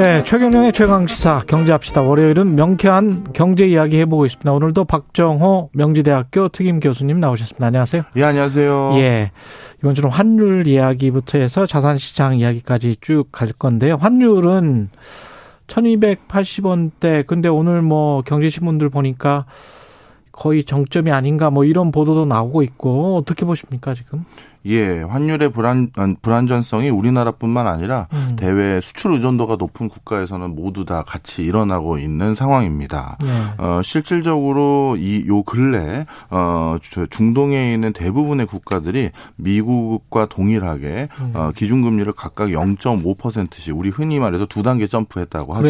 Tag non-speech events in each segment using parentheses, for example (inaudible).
네, 최경영의 최강 시사 경제합시다. 월요일은 명쾌한 경제 이야기 해보고 있습니다. 오늘도 박정호 명지대학교 특임 교수님 나오셨습니다. 안녕하세요. 예, 안녕하세요. 예. 이번 주는 환율 이야기부터 해서 자산시장 이야기까지 쭉 갈 건데요. 환율은 1280원대. 근데 오늘 뭐 경제신문들 보니까 거의 정점이 아닌가 뭐 이런 보도도 나오고 있고 어떻게 보십니까 지금? 예, 환율의 불안 불안전성이 우리나라뿐만 아니라 음. 대외 수출 의존도가 높은 국가에서는 모두 다 같이 일어나고 있는 상황입니다. 네. 어, 실질적으로 이 요 근래 어 중동에 있는 대부분의 국가들이 미국과 동일하게 음. 어, 기준금리를 각각 0.5%씩 우리 흔히 말해서 두 단계 점프했다고 하죠.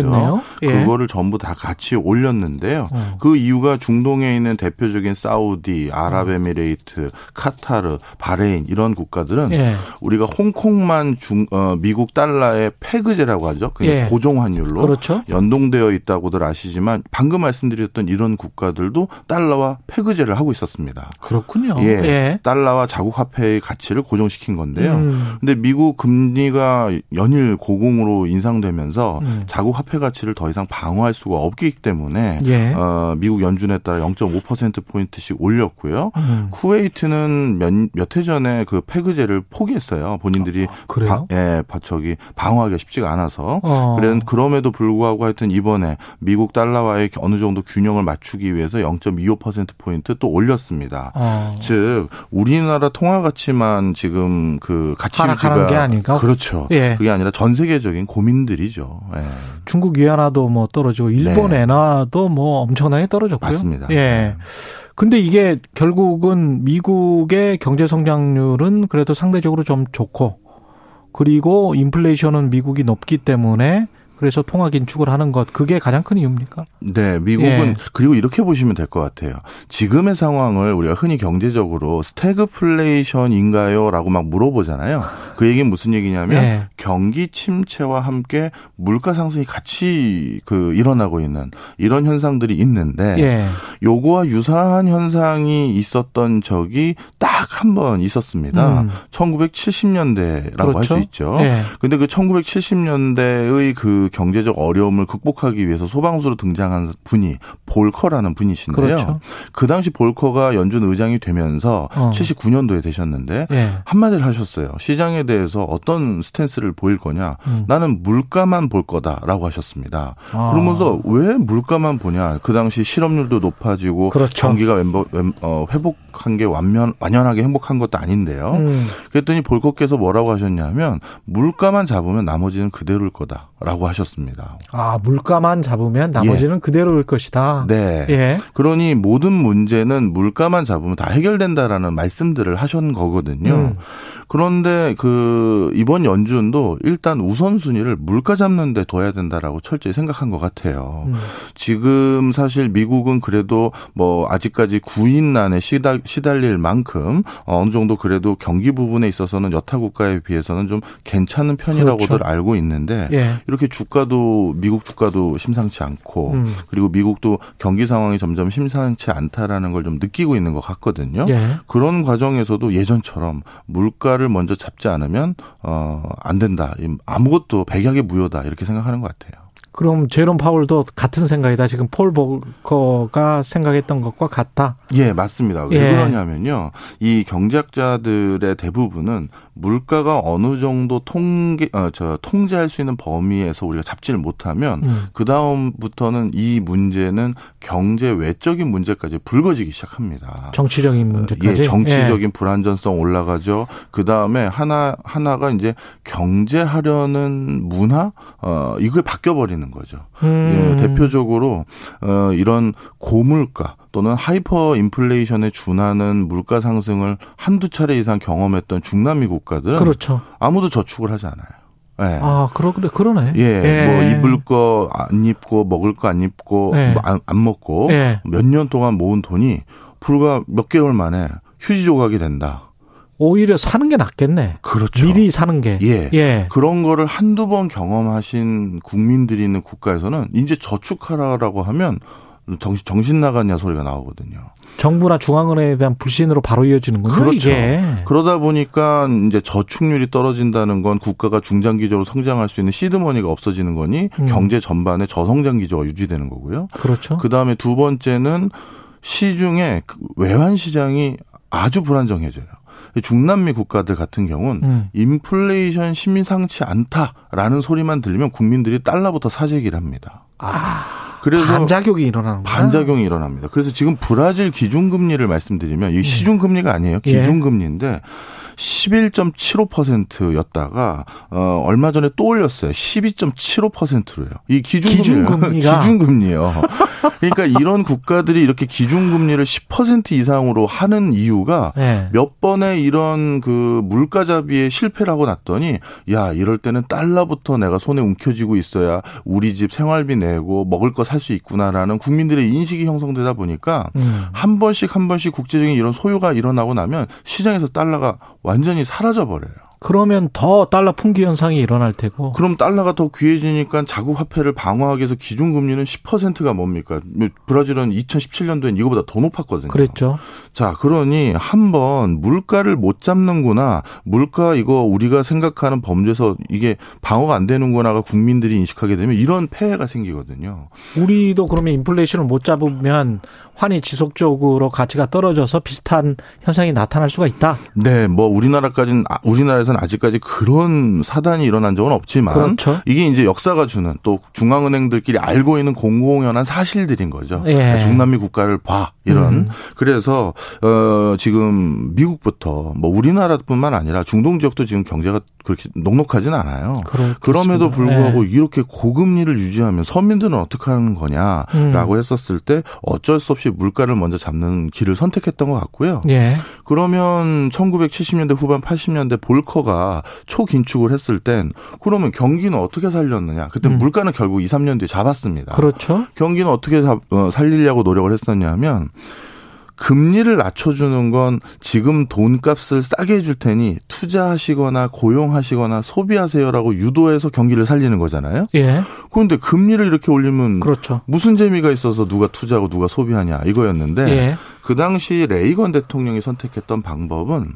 예. 그거를 전부 다 같이 올렸는데요. 어. 그 이유가 중동에 있는 대표적인 사우디, 아랍에미레이트, 카타르, 바레인 이런 이런 국가들은 예. 우리가 홍콩만 중 어, 미국 달러의 페그제라고 하죠. 그냥 예. 고정 환율로 그렇죠. 연동되어 있다고들 아시지만 방금 말씀드렸던 이런 국가들도 달러와 페그제를 하고 있었습니다. 그렇군요. 예. 예. 달러와 자국 화폐의 가치를 고정시킨 건데요. 음. 근데 미국 금리가 연일 고공으로 인상되면서 음. 자국 화폐 가치를 더 이상 방어할 수가 없기 때문에 예. 어, 미국 연준에 따라 0.5% 포인트씩 올렸고요. 음. 쿠웨이트는 몇해 전에 그 폐그제를 포기했어요. 본인들이 아, 그래요? 바, 예, 저기 방어하기가 쉽지가 않아서. 어. 그래 그럼에도 불구하고 하여튼 이번에 미국 달러와의 어느 정도 균형을 맞추기 위해서 0.25% 포인트 또 올렸습니다. 어. 즉 우리나라 통화 가치만 지금 그 가치 유지가 게 아닌가? 그렇죠. 예. 그게 아니라 전 세계적인 고민들이죠. 예. 중국 위안화도 뭐 떨어지고 일본 네. 엔화도 뭐 엄청나게 떨어졌고요. 맞습니다. 예. 네. 근데 이게 결국은 미국의 경제 성장률은 그래도 상대적으로 좀 좋고 그리고 인플레이션은 미국이 높기 때문에 그래서 통화 긴축을 하는 것 그게 가장 큰 이유입니까? 네, 미국은 예. 그리고 이렇게 보시면 될 것 같아요. 지금의 상황을 우리가 흔히 경제적으로 스태그플레이션인가요?라고 막 물어보잖아요. 그 얘기는 무슨 얘기냐면 예. 경기 침체와 함께 물가 상승이 같이 그 일어나고 있는 이런 현상들이 있는데 예. 요거와 유사한 현상이 있었던 적이 딱 한 번 있었습니다. 음. 1970년대라고 그렇죠? 할수 있죠. 예. 근데 그 1970년대의 그 경제적 어려움을 극복하기 위해서 소방수로 등장한 분이 볼커라는 분이신데요. 그렇죠. 그 당시 볼커가 연준 의장이 되면서 어. 79년도에 되셨는데 예. 한마디를 하셨어요. 시장에 대해서 어떤 스탠스를 보일 거냐? 음. 나는 물가만 볼 거다라고 하셨습니다. 아. 그러면서 왜 물가만 보냐? 그 당시 실업률도 높아지고 그렇죠. 경기가 어, 회복한 게 완면 완연하게 행복한 것도 아닌데요. 음. 그랬더니 볼커께서 뭐라고 하셨냐면 물가만 잡으면 나머지는 그대로일 거다 라고 하셨. 하셨습니다. 아 물가만 잡으면 나머지는 예. 그대로일 것이다. 네. 예. 그러니 모든 문제는 물가만 잡으면 다 해결된다라는 말씀들을 하신 거거든요. 음. 그런데 그 이번 연준도 일단 우선순위를 물가 잡는 데 둬야 된다라고 철저히 생각한 것 같아요. 음. 지금 사실 미국은 그래도 뭐 아직까지 구인난에 시달, 시달릴 만큼 어느 정도 그래도 경기 부분에 있어서는 여타 국가에 비해서는 좀 괜찮은 편이라고들 그렇죠. 알고 있는데 예. 이렇게 주가도 미국 주가도 심상치 않고 음. 그리고 미국도 경기 상황이 점점 심상치 않다라는 걸 좀 느끼고 있는 것 같거든요. 예. 그런 과정에서도 예전처럼 물가 물가를 먼저 잡지 않으면 어 안 된다. 아무것도 백약의 무효다 이렇게 생각하는 것 같아요. 그럼 제롬 파울도 같은 생각이다. 지금 폴 보커가 생각했던 것과 같다. 예, 맞습니다. 왜 예. 그러냐면요. 이 경제학자들의 대부분은 물가가 어느 정도 통계 어, 저 통제할 수 있는 범위에서 우리가 잡지를 못하면 음. 그 다음부터는 이 문제는 경제 외적인 문제까지 불거지기 시작합니다. 정치적인 문제까지. 예, 정치적인 예. 불안전성 올라가죠. 그 다음에 하나 하나가 이제 경제하려는 문화 어 이게 바뀌어 버리는 거죠. 음. 예, 대표적으로 어 이런 고물가 또는 하이퍼 인플레이션에 준하는 물가 상승을 한두 차례 이상 경험했던 중남미 국가들은 그렇죠. 아무도 저축을 하지 않아요. 네. 아, 그러, 그래, 그러네. 예, 예. 뭐, 입을 거 안 입고, 먹을 거 안 입고, 예. 뭐 안, 안, 먹고, 예. 몇년 동안 모은 돈이 불과 몇 개월 만에 휴지 조각이 된다. 오히려 사는 게 낫겠네. 그렇죠. 미리 사는 게. 예. 예. 그런 거를 한두 번 경험하신 국민들이 있는 국가에서는 이제 저축하라라고 하면 정신, 정신 나갔냐 소리가 나오거든요. 정부나 중앙은행에 대한 불신으로 바로 이어지는군요. 그렇죠. 이게. 그러다 보니까 이제 저축률이 떨어진다는 건 국가가 중장기적으로 성장할 수 있는 시드머니가 없어지는 거니 음. 경제 전반에 저성장 기조가 유지되는 거고요. 그렇죠. 그 다음에 두 번째는 시중에 그 외환 시장이 아주 불안정해져요. 중남미 국가들 같은 경우는 음. 인플레이션 심상치 않다라는 소리만 들리면 국민들이 달러부터 사재기를 합니다. 아. 그래서 반작용이 일어나는 반작용이 일어납니다. 그래서 지금 브라질 기준금리를 말씀드리면 이 네. 시중금리가 아니에요. 예. 기준금리인데 11.75%였다가 어 얼마 전에 또 올렸어요. 12.75%로요. 이 기준금리가 (laughs) 기준금리요. 그러니까 이런 국가들이 이렇게 기준금리를 10% 이상으로 하는 이유가 네. 몇 번의 이런 그 물가잡이에 실패를 하고 났더니 야 이럴 때는 달러부터 내가 손에 움켜쥐고 있어야 우리 집 생활비 내고 먹을 거 살 수 있구나라는 국민들의 인식이 형성되다 보니까 음. 한 번씩 한 번씩 국제적인 이런 소요가 일어나고 나면 시장에서 달러가 완전히 사라져 버려요. 그러면 더 달러 풍기 현상이 일어날 테고. 그럼 달러가 더 귀해지니까 자국 화폐를 방어하기 위해서 기준 금리는 10%가 뭡니까? 브라질은 2017년도엔 이거보다 더 높았거든요. 그랬죠. 자, 그러니 한번 물가를 못 잡는구나. 물가 이거 우리가 생각하는 범죄에서 이게 방어가 안 되는구나가 국민들이 인식하게 되면 이런 폐해가 생기거든요. 우리도 그러면 인플레이션을 못 잡으면 환이 지속적으로 가치가 떨어져서 비슷한 현상이 나타날 수가 있다. 네, 뭐 우리나라까지는 아, 우리나라에서는 아직까지 그런 사단이 일어난 적은 없지만 그렇죠. 이게 이제 역사가 주는 또 중앙은행들끼리 알고 있는 공공연한 사실들인 거죠. 예. 중남미 국가를 봐 이런. 음. 그래서 어 지금 미국부터 뭐 우리나라뿐만 아니라 중동 지역도 지금 경제가 그렇게 녹록하진 않아요. 그렇겠습니다. 그럼에도 불구하고 네. 이렇게 고금리를 유지하면 서민들은 어떻게 하는 거냐라고 음. 했었을 때 어쩔 수 없이 물가를 먼저 잡는 길을 선택했던 것 같고요. 예. 그러면 1970년대 후반 80년대 볼커가 초긴축을 했을 땐 그러면 경기는 어떻게 살렸느냐. 그때 음. 물가는 결국 2, 3년 뒤에 잡았습니다. 그렇죠. 경기는 어떻게 어, 살리려고 노력을 했었냐면 금리를 낮춰주는 건 지금 돈값을 싸게 해줄 테니 투자하시거나 고용하시거나 소비하세요라고 유도해서 경기를 살리는 거잖아요. 예. 그런데 금리를 이렇게 올리면 그렇죠. 무슨 재미가 있어서 누가 투자하고 누가 소비하냐 이거였는데 예. 그 당시 레이건 대통령이 선택했던 방법은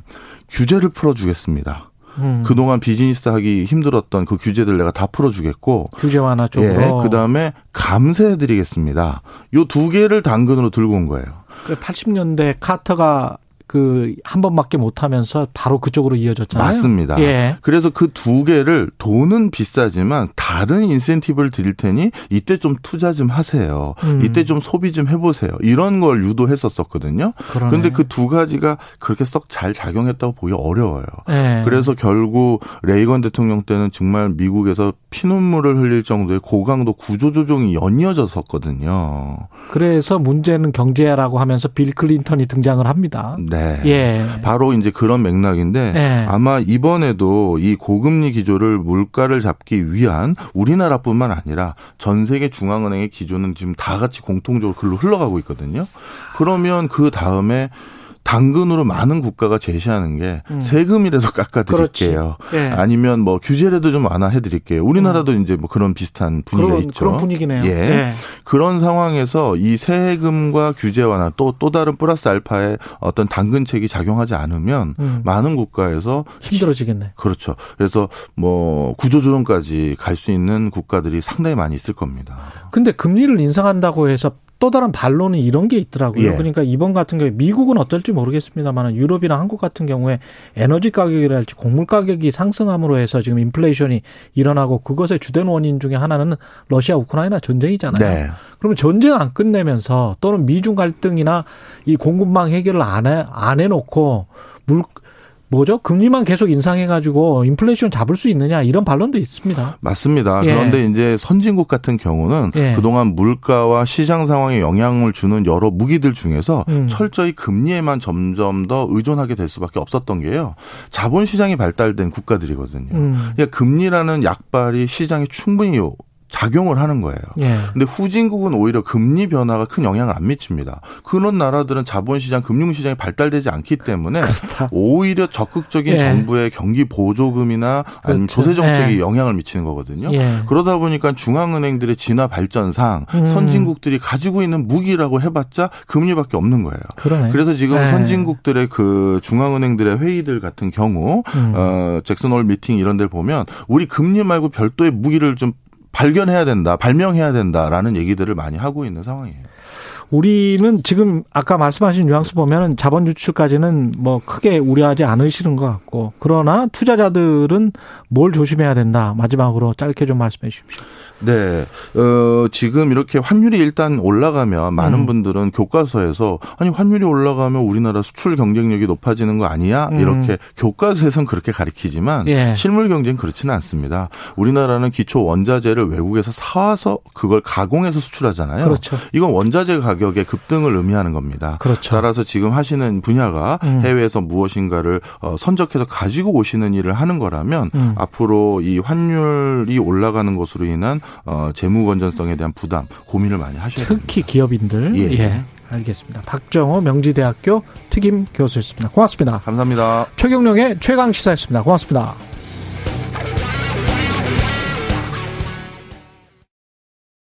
규제를 풀어주겠습니다. 음. 그동안 비즈니스 하기 힘들었던 그 규제들 내가 다 풀어주겠고. 규제 완화 쪽으로. 예, 그 다음에 감세해드리겠습니다. 요 두 개를 당근으로 들고 온 거예요. 80년대 카터가 그 한 번밖에 못 하면서 바로 그쪽으로 이어졌잖아요. 맞습니다. 예. 그래서 그 두 개를 돈은 비싸지만 다른 인센티브를 드릴 테니 이때 좀 투자 좀 하세요. 음. 이때 좀 소비 좀 해보세요. 이런 걸 유도했었었거든요. 그런데 그 두 가지가 그렇게 썩 잘 작용했다고 보기 어려워요. 예. 그래서 결국 레이건 대통령 때는 정말 미국에서 피눈물을 흘릴 정도의 고강도 구조조정이 연이어졌었거든요. 그래서 문제는 경제라고 하면서 빌 클린턴이 등장을 합니다. 네. 예. 바로 이제 그런 맥락인데 예. 아마 이번에도 이 고금리 기조를 물가를 잡기 위한 우리나라뿐만 아니라 전 세계 중앙은행의 기조는 지금 다 같이 공통적으로 글로 흘러가고 있거든요. 그러면 그 다음에 당근으로 많은 국가가 제시하는 게 음. 세금이라도 깎아드릴게요. 네. 아니면 뭐 규제라도 좀 완화해드릴게요. 우리나라도 음. 이제 뭐 그런 비슷한 분위기가 그런, 있죠. 그런 분위기네요. 예. 네. 그런 상황에서 이 세금과 규제 완화 또또 다른 플러스 알파의 어떤 당근책이 작용하지 않으면 음. 많은 국가에서 힘들어지겠네. 그렇죠. 그래서 뭐 구조조정까지 갈 수 있는 국가들이 상당히 많이 있을 겁니다. 근데 금리를 인상한다고 해서 또 다른 반론은 이런 게 있더라고요. 예. 그러니까 이번 같은 경우에 미국은 어떨지 모르겠습니다만 유럽이나 한국 같은 경우에 에너지 가격이랄지 곡물 가격이 상승함으로 해서 지금 인플레이션이 일어나고 그것의 주된 원인 중에 하나는 러시아 우크라이나 전쟁이잖아요. 네. 그러면 전쟁 안 끝내면서 또는 미중 갈등이나 이 공급망 해결을 안 해, 안 해놓고 물, 뭐죠? 금리만 계속 인상해가지고 인플레이션 잡을 수 있느냐 이런 반론도 있습니다. 맞습니다. 예. 그런데 이제 선진국 같은 경우는 예. 그동안 물가와 시장 상황에 영향을 주는 여러 무기들 중에서 음. 철저히 금리에만 점점 더 의존하게 될 수밖에 없었던 게요. 자본 시장이 발달된 국가들이거든요. 음. 그러니까 금리라는 약발이 시장에 충분히 작용을 하는 거예요. 예. 근데 후진국은 오히려 금리 변화가 큰 영향을 안 미칩니다. 그런 나라들은 자본시장, 금융시장이 발달되지 않기 때문에 그렇다. 오히려 적극적인 예. 정부의 경기 보조금이나 아니면 그렇죠. 조세 정책이 예. 영향을 미치는 거거든요. 예. 그러다 보니까 중앙은행들의 진화 발전상 음. 선진국들이 가지고 있는 무기라고 해봤자 금리밖에 없는 거예요. 그러네. 그래서 지금 예. 선진국들의 그 중앙은행들의 회의들 같은 경우 음. 어, 잭슨 홀 미팅 이런 데 보면 우리 금리 말고 별도의 무기를 좀 발견해야 된다, 발명해야 된다라는 얘기들을 많이 하고 있는 상황이에요. 우리는 지금 아까 말씀하신 뉘앙스 보면은 자본 유출까지는 뭐 크게 우려하지 않으시는 것 같고 그러나 투자자들은 뭘 조심해야 된다. 마지막으로 짧게 좀 말씀해 주십시오. 네. 어, 지금 이렇게 환율이 일단 올라가면 많은 음. 분들은 교과서에서 아니 환율이 올라가면 우리나라 수출 경쟁력이 높아지는 거 아니야? 음. 이렇게 교과서에선 그렇게 가리키지만 예. 실물 경쟁 그렇지는 않습니다. 우리나라는 기초 원자재를 외국에서 사와서 그걸 가공해서 수출하잖아요. 그렇죠. 이건 원자재 가격의 급등을 의미하는 겁니다. 그렇죠. 따라서 지금 하시는 분야가 음. 해외에서 무엇인가를 어, 선적해서 가지고 오시는 일을 하는 거라면 음. 앞으로 이 환율이 올라가는 것으로 인한 어, 재무 건전성에 대한 부담 고민을 많이 하셔야 됩니다. 특히 기업인들. 예. 예. 알겠습니다. 박정호 명지대학교 특임 교수였습니다. 고맙습니다. 감사합니다. 최경령의 최강 시사였습니다. 고맙습니다.